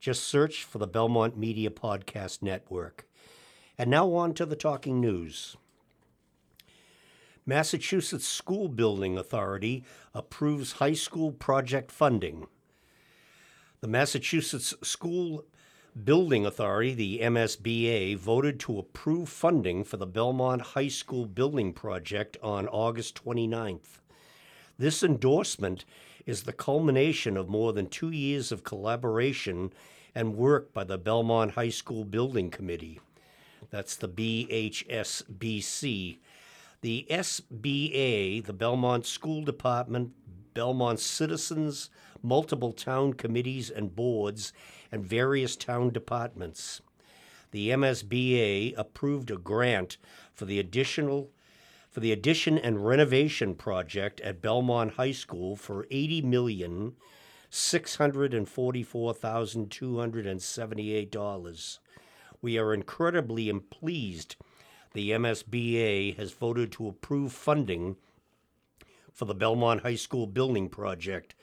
Just search for the Belmont Media Podcast Network. And now on to the talking news. Massachusetts School Building Authority approves high school project funding. The Massachusetts School Building Authority, the MSBA, voted to approve funding for the Belmont High School building project on August 29th. This endorsement is the culmination of more than two years of collaboration and work by the Belmont High School Building Committee. That's the BHSBC. The SBA, the Belmont School Department, Belmont citizens, multiple town committees and boards, and various town departments. The MSBA approved a grant for the additional for the addition and renovation project at Belmont High School for eighty million six hundred and forty-four thousand two hundred and seventy-eight dollars. We are incredibly pleased the MSBA has voted to approve funding for the Belmont High School building project.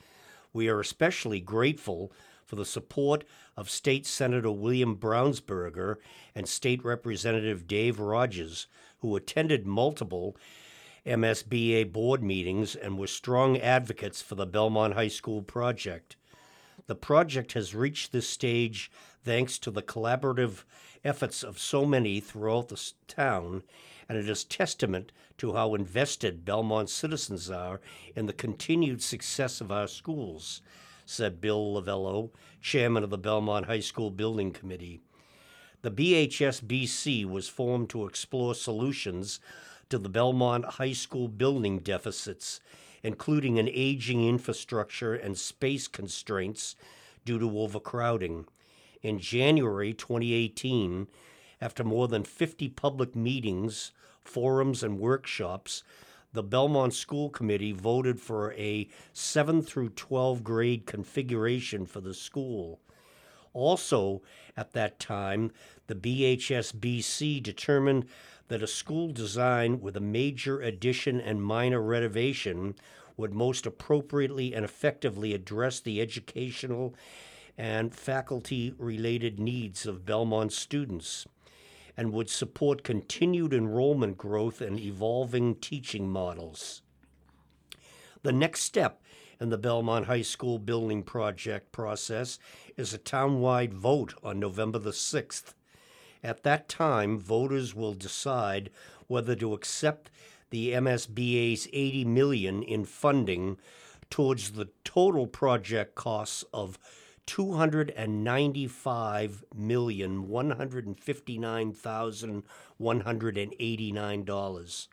We are especially grateful for the support of State Senator William Brownsberger and State Representative Dave Rogers, who attended multiple MSBA board meetings and were strong advocates for the Belmont High School project. The project has reached this stage thanks to the collaborative efforts of so many throughout the town, and it is testament to how invested Belmont citizens are in the continued success of our schools, said Bill Lovallo, chairman of the Belmont High School Building Committee. The BHSBC was formed to explore solutions to the Belmont High School building deficits, including an aging infrastructure and space constraints due to overcrowding. In January 2018, after more than 50 public meetings, forums, and workshops, the Belmont School Committee voted for a 7 through 12 grade configuration for the school. Also, at that time, the BHSBC determined that a school design with a major addition and minor renovation would most appropriately and effectively address the educational and faculty related needs of Belmont students and would support continued enrollment growth and evolving teaching models. The next step in the Belmont High School building project process is a townwide vote on November the 6th. At that time, voters will decide whether to accept the MSBA's 80 million in funding towards the total project costs of two hundred and ninety-five million one hundred and fifty-nine thousand one hundred and eighty-nine dollars,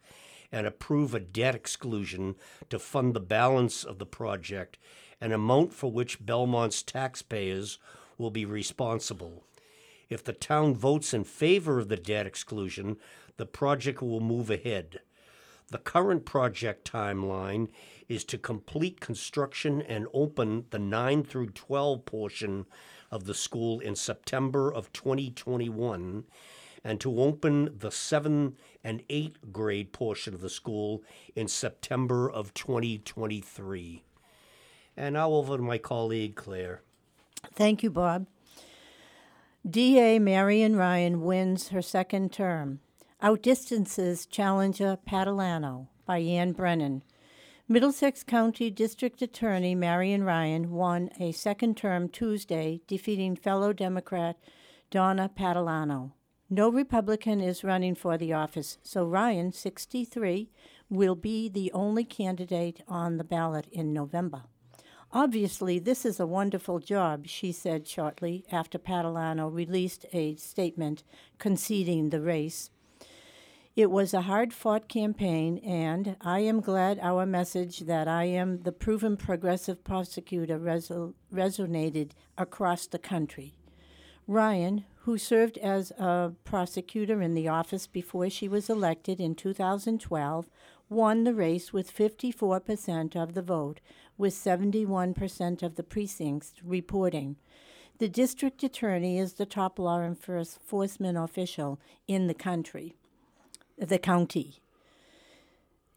and approve a debt exclusion to fund the balance of the project, an amount for which Belmont's taxpayers will be responsible. If the town votes in favor of the debt exclusion, the project will move ahead. The current project timeline is to complete construction and open the 9 through 12 portion of the school in September of 2021 and to open the 7 and 8 grade portion of the school in September of 2023. And now over to my colleague Claire. Thank you, Bob. DA Marian Ryan wins her second term. Outdistances challenger Patalano by Ann Brennan. Middlesex County District Attorney Marian Ryan won a second term Tuesday, defeating fellow Democrat Donna Patalano. No Republican is running for the office, so Ryan, 63, will be the only candidate on the ballot in November. Obviously, this is a wonderful job, she said shortly after Patalano released a statement conceding the race. It was a hard fought campaign, and I am glad our message that I am the proven progressive prosecutor resonated across the country. Ryan, who served as a prosecutor in the office before she was elected in 2012, won the race with 54% of the vote, with 71% of the precincts reporting. The district attorney is the top law enforcement official in the country, the county.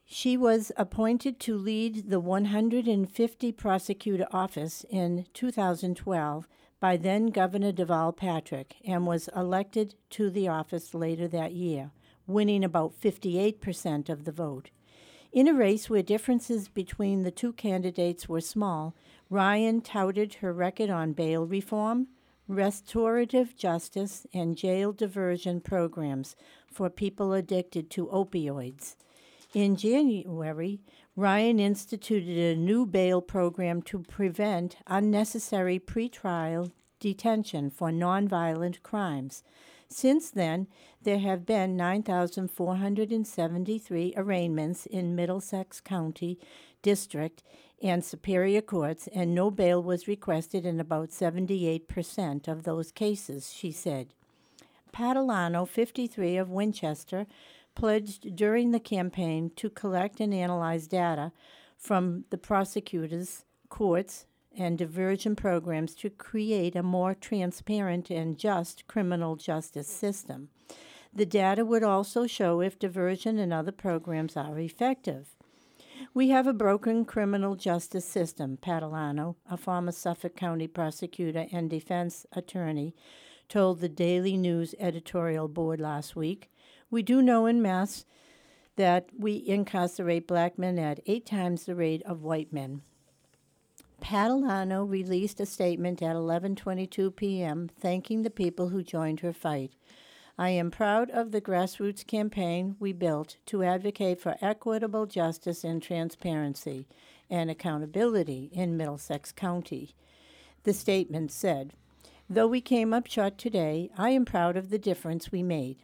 She was appointed to lead the 150 prosecutor office in 2012 by then Governor Deval Patrick and was elected to the office later that year, winning about 58% of the vote. In a race where differences between the two candidates were small, Ryan touted her record on bail reform, restorative justice, and jail diversion programs for people addicted to opioids. In January, Ryan instituted a new bail program to prevent unnecessary pretrial detention for nonviolent crimes. Since then, there have been 9,473 arraignments in Middlesex County District and Superior Courts, and no bail was requested in about 78% of those cases, she said. Patalano, 53 of Winchester, pledged during the campaign to collect and analyze data from the prosecutors, courts, and diversion programs to create a more transparent and just criminal justice system. The data would also show if diversion and other programs are effective. We have a broken criminal justice system, Patalano, a former Suffolk County prosecutor and defense attorney, told the Daily News editorial board last week. We do know in Mass that we incarcerate black men at eight times the rate of white men. Patalano released a statement at 11:22 p.m. thanking the people who joined her fight. I am proud of the grassroots campaign we built to advocate for equitable justice and transparency and accountability in Middlesex County. The statement said, Though we came up short today, I am proud of the difference we made.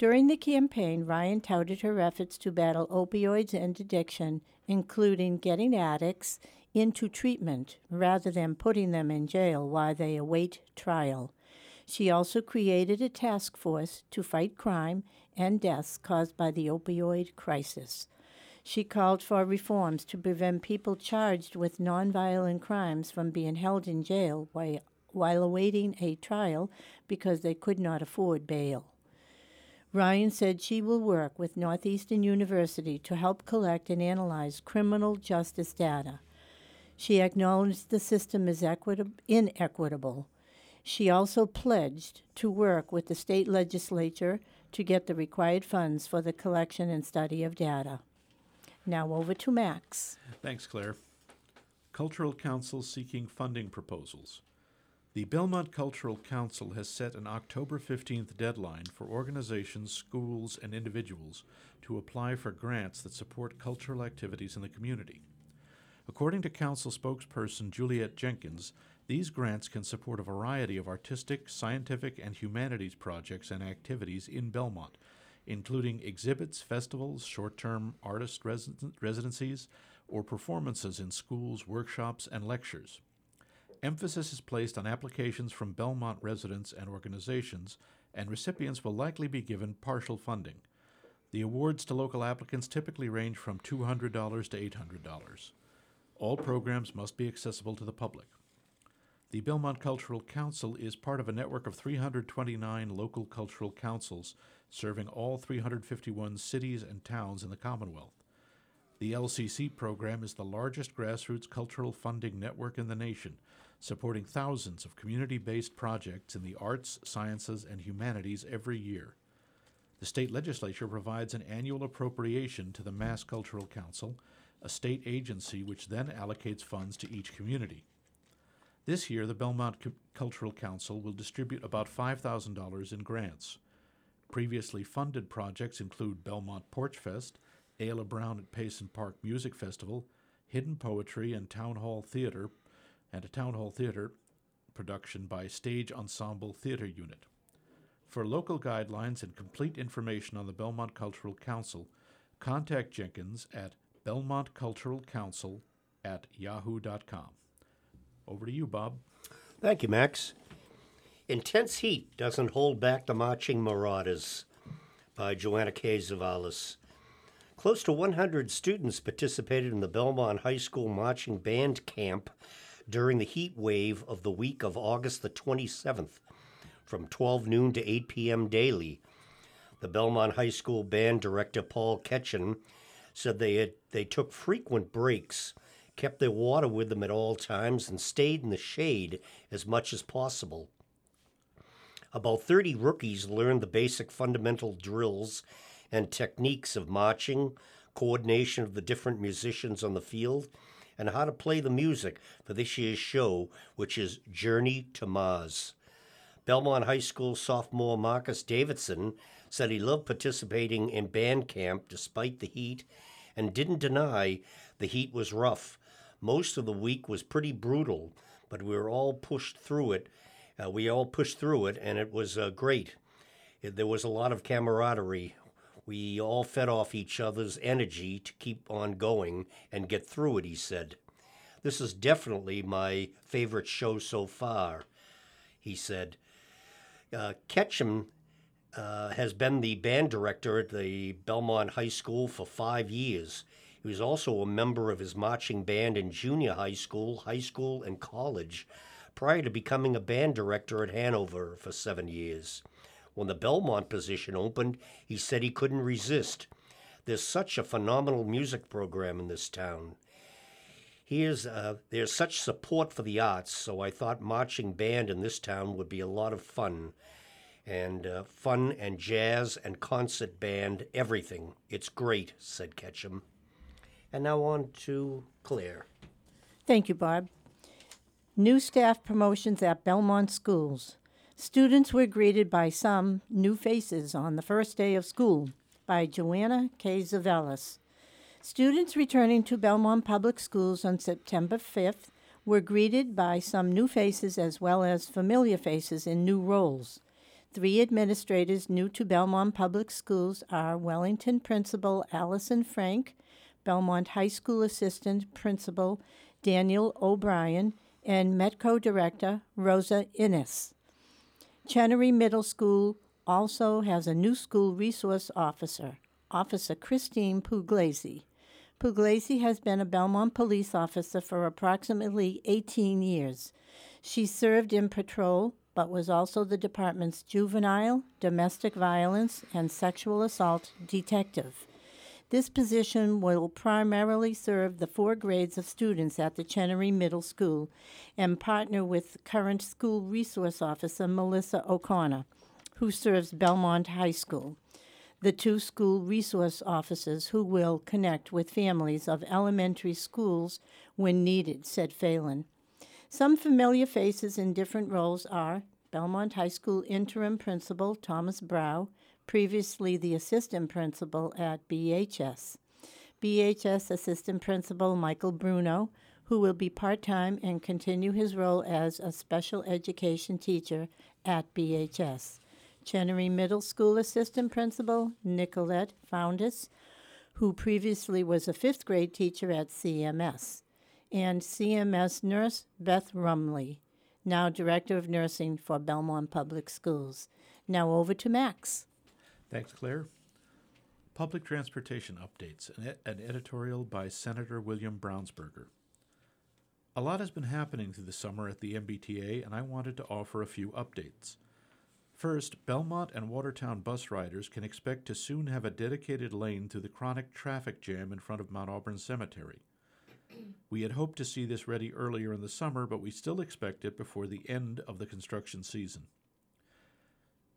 During the campaign, Ryan touted her efforts to battle opioids and addiction, including getting addicts into treatment rather than putting them in jail while they await trial. She also created a task force to fight crime and deaths caused by the opioid crisis. She called for reforms to prevent people charged with nonviolent crimes from being held in jail while, while awaiting a trial because they could not afford bail. Ryan said she will work with Northeastern University to help collect and analyze criminal justice data. She acknowledged the system is equitable, inequitable. She also pledged to work with the state legislature to get the required funds for the collection and study of data. Now over to Max. Thanks, Claire. Cultural Council seeking funding proposals. The Belmont Cultural Council has set an October 15th deadline for organizations, schools, and individuals to apply for grants that support cultural activities in the community. According to Council spokesperson Juliet Jenkins, these grants can support a variety of artistic, scientific, and humanities projects and activities in Belmont, including exhibits, festivals, short term artist resi- residencies, or performances in schools, workshops, and lectures. Emphasis is placed on applications from Belmont residents and organizations, and recipients will likely be given partial funding. The awards to local applicants typically range from $200 to $800. All programs must be accessible to the public. The Belmont Cultural Council is part of a network of 329 local cultural councils serving all 351 cities and towns in the Commonwealth. The LCC program is the largest grassroots cultural funding network in the nation, supporting thousands of community based projects in the arts, sciences, and humanities every year. The state legislature provides an annual appropriation to the Mass Cultural Council, a state agency which then allocates funds to each community. This year, the Belmont C- Cultural Council will distribute about $5,000 in grants. Previously funded projects include Belmont Porch Fest, Ayla Brown at Payson Park Music Festival, Hidden Poetry and Town Hall Theater, and a Town Hall Theater production by Stage Ensemble Theater Unit. For local guidelines and complete information on the Belmont Cultural Council, contact Jenkins at belmontculturalcouncil at yahoo.com. Over to you, Bob. Thank you, Max. Intense Heat Doesn't Hold Back the Marching Marauders by Joanna K. Zavalis. Close to 100 students participated in the Belmont High School Marching Band Camp during the heat wave of the week of August the 27th from 12 noon to 8 p.m. daily. The Belmont High School band director Paul Ketchen said they had, they took frequent breaks, kept their water with them at all times, and stayed in the shade as much as possible. About 30 rookies learned the basic fundamental drills and techniques of marching, coordination of the different musicians on the field, and how to play the music for this year's show, which is Journey to Mars. Belmont High School sophomore Marcus Davidson said he loved participating in band camp despite the heat and didn't deny the heat was rough. Most of the week was pretty brutal, but we were all pushed through it. Uh, we all pushed through it, and it was uh, great. There was a lot of camaraderie. We all fed off each other's energy to keep on going and get through it, he said. This is definitely my favorite show so far, he said. Uh, Ketchum uh, has been the band director at the Belmont High School for five years. He was also a member of his marching band in junior high school, high school, and college prior to becoming a band director at Hanover for seven years. When the Belmont position opened, he said he couldn't resist. There's such a phenomenal music program in this town. Here's, uh, there's such support for the arts, so I thought marching band in this town would be a lot of fun. And uh, fun and jazz and concert band, everything. It's great, said Ketchum. And now on to Claire. Thank you, Bob. New staff promotions at Belmont schools. Students were greeted by some new faces on the first day of school by Joanna K. Zavelis. Students returning to Belmont Public Schools on September 5th were greeted by some new faces as well as familiar faces in new roles. Three administrators new to Belmont Public Schools are Wellington Principal Allison Frank, Belmont High School Assistant Principal Daniel O'Brien, and Metco Director Rosa Innes. Chenery Middle School also has a new school resource officer, Officer Christine Puglisi. Puglisi has been a Belmont police officer for approximately 18 years. She served in patrol, but was also the department's juvenile, domestic violence, and sexual assault detective. This position will primarily serve the four grades of students at the Chenery Middle School and partner with current school resource officer Melissa O'Connor, who serves Belmont High School. The two school resource officers who will connect with families of elementary schools when needed, said Phelan. Some familiar faces in different roles are Belmont High School interim principal Thomas Brow, previously the assistant principal at BHS. BHS assistant principal Michael Bruno, who will be part time and continue his role as a special education teacher at BHS. Chenery Middle School assistant principal Nicolette Foundis, who previously was a fifth grade teacher at CMS, and CMS nurse Beth Rumley, now director of nursing for Belmont Public Schools. Now over to Max. Thanks, Claire. Public Transportation Updates, an, an editorial by Senator William Brownsberger. A lot has been happening through the summer at the MBTA, and I wanted to offer a few updates. First, Belmont and Watertown bus riders can expect to soon have a dedicated lane through the chronic traffic jam in front of Mount Auburn Cemetery. We had hoped to see this ready earlier in the summer, but we still expect it before the end of the construction season.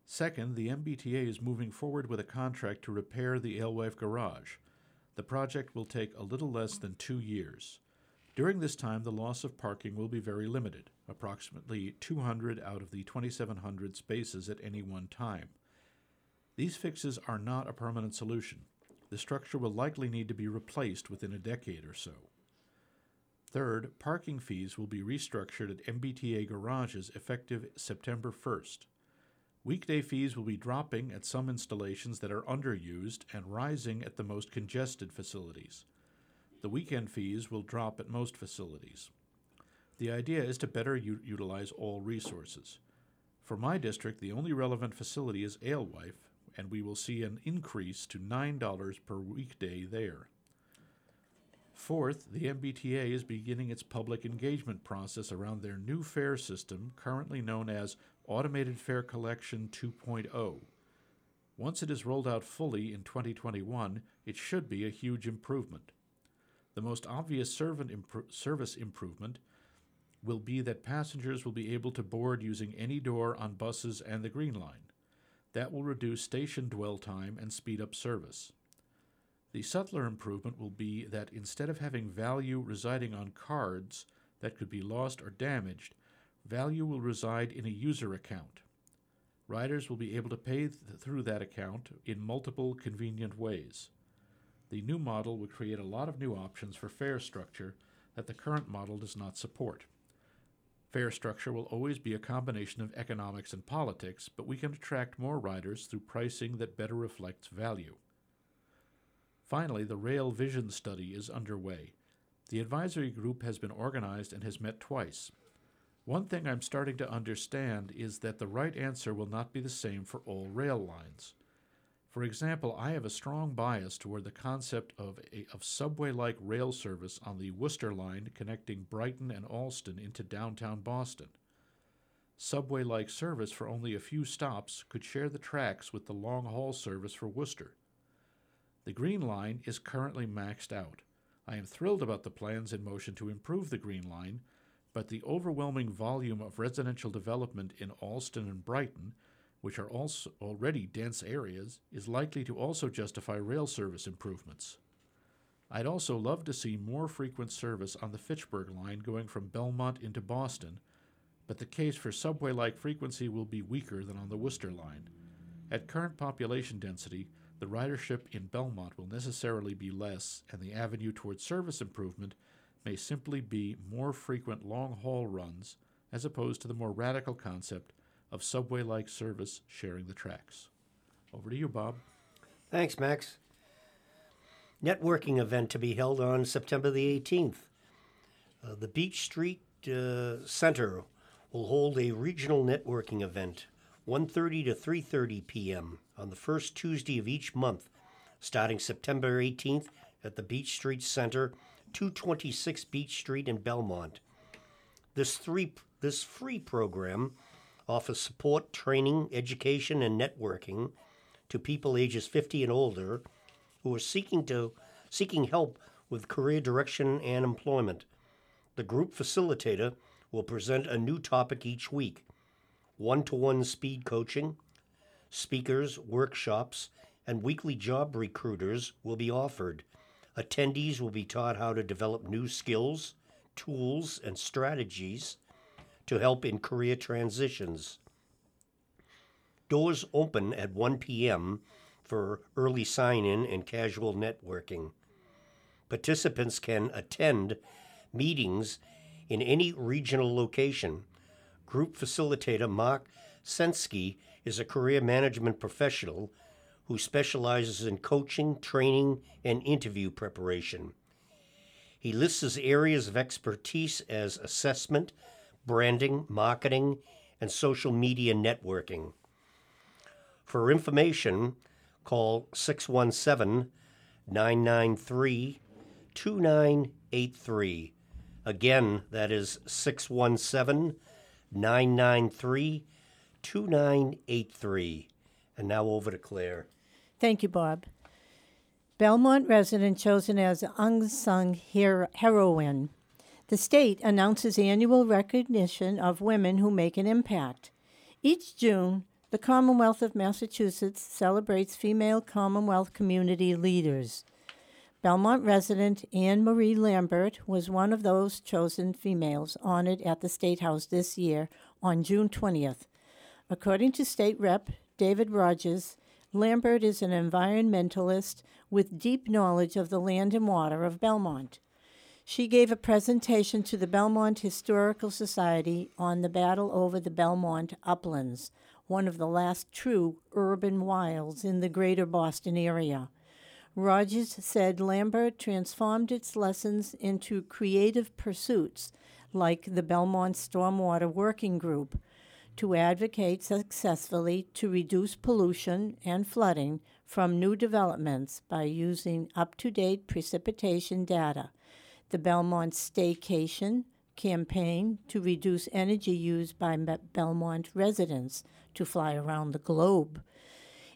Second, the MBTA is moving forward with a contract to repair the Alewife Garage. The project will take a little less than two years. During this time, the loss of parking will be very limited, approximately 200 out of the 2,700 spaces at any one time. These fixes are not a permanent solution. The structure will likely need to be replaced within a decade or so. Third, parking fees will be restructured at MBTA garages effective September 1st. Weekday fees will be dropping at some installations that are underused and rising at the most congested facilities. The weekend fees will drop at most facilities. The idea is to better u- utilize all resources. For my district, the only relevant facility is Alewife, and we will see an increase to $9 per weekday there. Fourth, the MBTA is beginning its public engagement process around their new fare system, currently known as Automated Fare Collection 2.0. Once it is rolled out fully in 2021, it should be a huge improvement. The most obvious impro- service improvement will be that passengers will be able to board using any door on buses and the Green Line. That will reduce station dwell time and speed up service. The subtler improvement will be that instead of having value residing on cards that could be lost or damaged, value will reside in a user account. Riders will be able to pay th- through that account in multiple convenient ways. The new model would create a lot of new options for fare structure that the current model does not support. Fare structure will always be a combination of economics and politics, but we can attract more riders through pricing that better reflects value. Finally, the Rail Vision Study is underway. The advisory group has been organized and has met twice. One thing I'm starting to understand is that the right answer will not be the same for all rail lines. For example, I have a strong bias toward the concept of, a, of subway like rail service on the Worcester line connecting Brighton and Allston into downtown Boston. Subway like service for only a few stops could share the tracks with the long haul service for Worcester. The Green Line is currently maxed out. I am thrilled about the plans in motion to improve the Green Line, but the overwhelming volume of residential development in Allston and Brighton, which are also already dense areas, is likely to also justify rail service improvements. I'd also love to see more frequent service on the Fitchburg line going from Belmont into Boston, but the case for subway like frequency will be weaker than on the Worcester line. At current population density, the ridership in Belmont will necessarily be less, and the avenue towards service improvement may simply be more frequent long haul runs as opposed to the more radical concept of subway like service sharing the tracks. Over to you, Bob. Thanks, Max. Networking event to be held on September the 18th. Uh, the Beech Street uh, Center will hold a regional networking event 1:30 to 3:30 p.m. on the first Tuesday of each month, starting September 18th at the Beech Street Center, 226 Beech Street in Belmont. This three this free program offers support, training, education, and networking to people ages 50 and older who are seeking to seeking help with career direction and employment. The group facilitator will present a new topic each week. One-to-one speed coaching, speakers, workshops, and weekly job recruiters will be offered. Attendees will be taught how to develop new skills, tools, and strategies to help in career transitions. Doors open at 1 p.m. for early sign in and casual networking. Participants can attend meetings in any regional location. Group facilitator Mark Sensky is a career management professional who specializes in coaching, training, and interview preparation. He lists his areas of expertise as assessment, branding, marketing, and social media networking. For information, call 617 993 2983. Again, that is 617 993 2983. And now over to Claire. Thank you, Bob. Belmont resident chosen as unsung her- heroine. The state announces annual recognition of women who make an impact. Each June, the Commonwealth of Massachusetts celebrates female Commonwealth community leaders. Belmont resident Anne Marie Lambert was one of those chosen females honored at the State House this year on June 20th. According to State Rep David Rogers, Lambert is an environmentalist with deep knowledge of the land and water of Belmont. She gave a presentation to the Belmont Historical Society on the battle over the Belmont uplands, one of the last true urban wilds in the greater Boston area. Rogers said Lambert transformed its lessons into creative pursuits like the Belmont Stormwater Working Group to advocate successfully to reduce pollution and flooding from new developments by using up to date precipitation data. The Belmont Staycation campaign to reduce energy used by Belmont residents to fly around the globe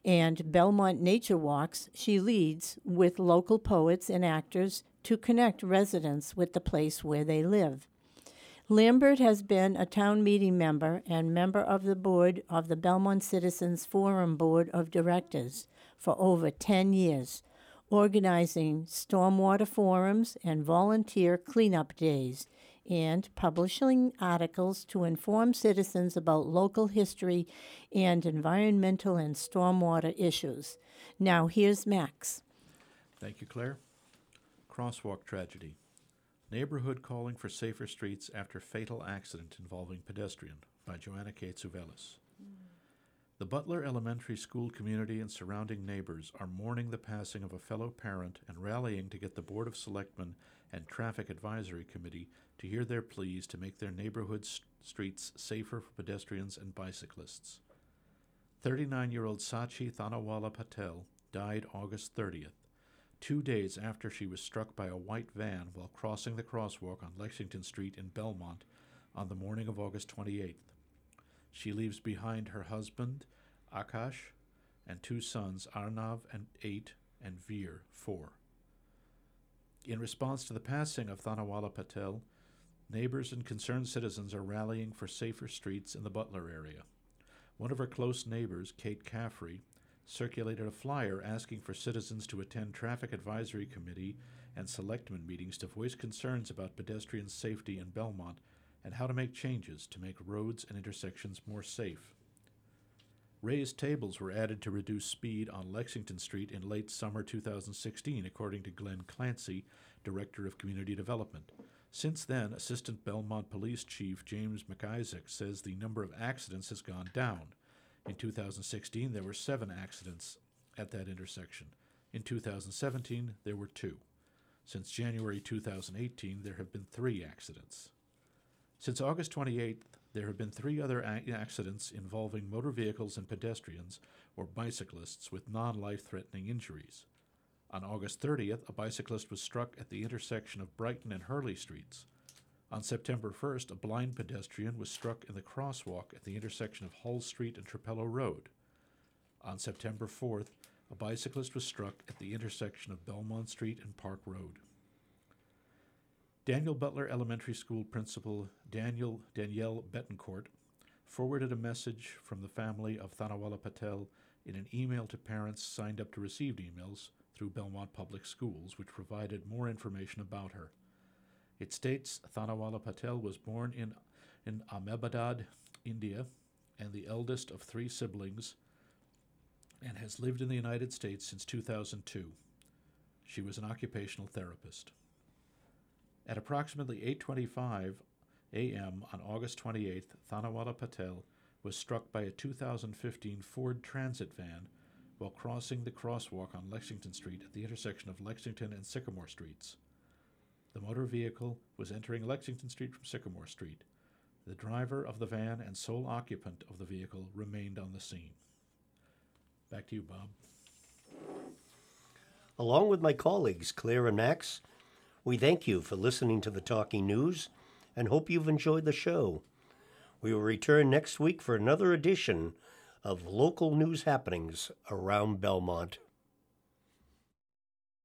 and Belmont Nature Walks she leads with local poets and actors to connect residents with the place where they live. Lambert has been a town meeting member and member of the board of the Belmont Citizens Forum Board of Directors for over 10 years, organizing stormwater forums and volunteer cleanup days, and publishing articles to inform citizens about local history and environmental and stormwater issues. Now, here's Max. Thank you, Claire. Crosswalk tragedy. Neighborhood calling for safer streets after fatal accident involving pedestrian by Joanna Kate Zuvelis. The Butler Elementary School community and surrounding neighbors are mourning the passing of a fellow parent and rallying to get the Board of Selectmen and Traffic Advisory Committee to hear their pleas to make their neighborhood s- streets safer for pedestrians and bicyclists. 39 year old Sachi Thanawala Patel died August 30th, two days after she was struck by a white van while crossing the crosswalk on Lexington Street in Belmont on the morning of August 28th. She leaves behind her husband, Akash, and two sons, Arnav, and eight, and Veer, four. In response to the passing of Thanawala Patel, neighbors and concerned citizens are rallying for safer streets in the Butler area. One of her close neighbors, Kate Caffrey, circulated a flyer asking for citizens to attend Traffic Advisory Committee and selectmen meetings to voice concerns about pedestrian safety in Belmont and how to make changes to make roads and intersections more safe. Raised tables were added to reduce speed on Lexington Street in late summer 2016, according to Glenn Clancy, Director of Community Development. Since then, Assistant Belmont Police Chief James McIsaac says the number of accidents has gone down. In 2016, there were seven accidents at that intersection. In 2017, there were two. Since January 2018, there have been three accidents. Since August 28th, there have been three other ac- accidents involving motor vehicles and pedestrians or bicyclists with non life threatening injuries. On August 30th, a bicyclist was struck at the intersection of Brighton and Hurley Streets. On September 1st, a blind pedestrian was struck in the crosswalk at the intersection of Hull Street and Trapelo Road. On September 4th, a bicyclist was struck at the intersection of Belmont Street and Park Road. Daniel Butler Elementary School principal Daniel Danielle Betancourt forwarded a message from the family of Thanawala Patel in an email to parents signed up to receive emails through Belmont Public Schools, which provided more information about her. It states Thanawala Patel was born in, in Ahmedabad, India, and the eldest of three siblings, and has lived in the United States since 2002. She was an occupational therapist. At approximately 8:25 a.m. on August 28th, Thanawala Patel was struck by a 2015 Ford Transit van while crossing the crosswalk on Lexington Street at the intersection of Lexington and Sycamore Streets. The motor vehicle was entering Lexington Street from Sycamore Street. The driver of the van and sole occupant of the vehicle remained on the scene. Back to you, Bob. Along with my colleagues, Claire and Max, we thank you for listening to the Talking News and hope you've enjoyed the show. We will return next week for another edition of local news happenings around Belmont.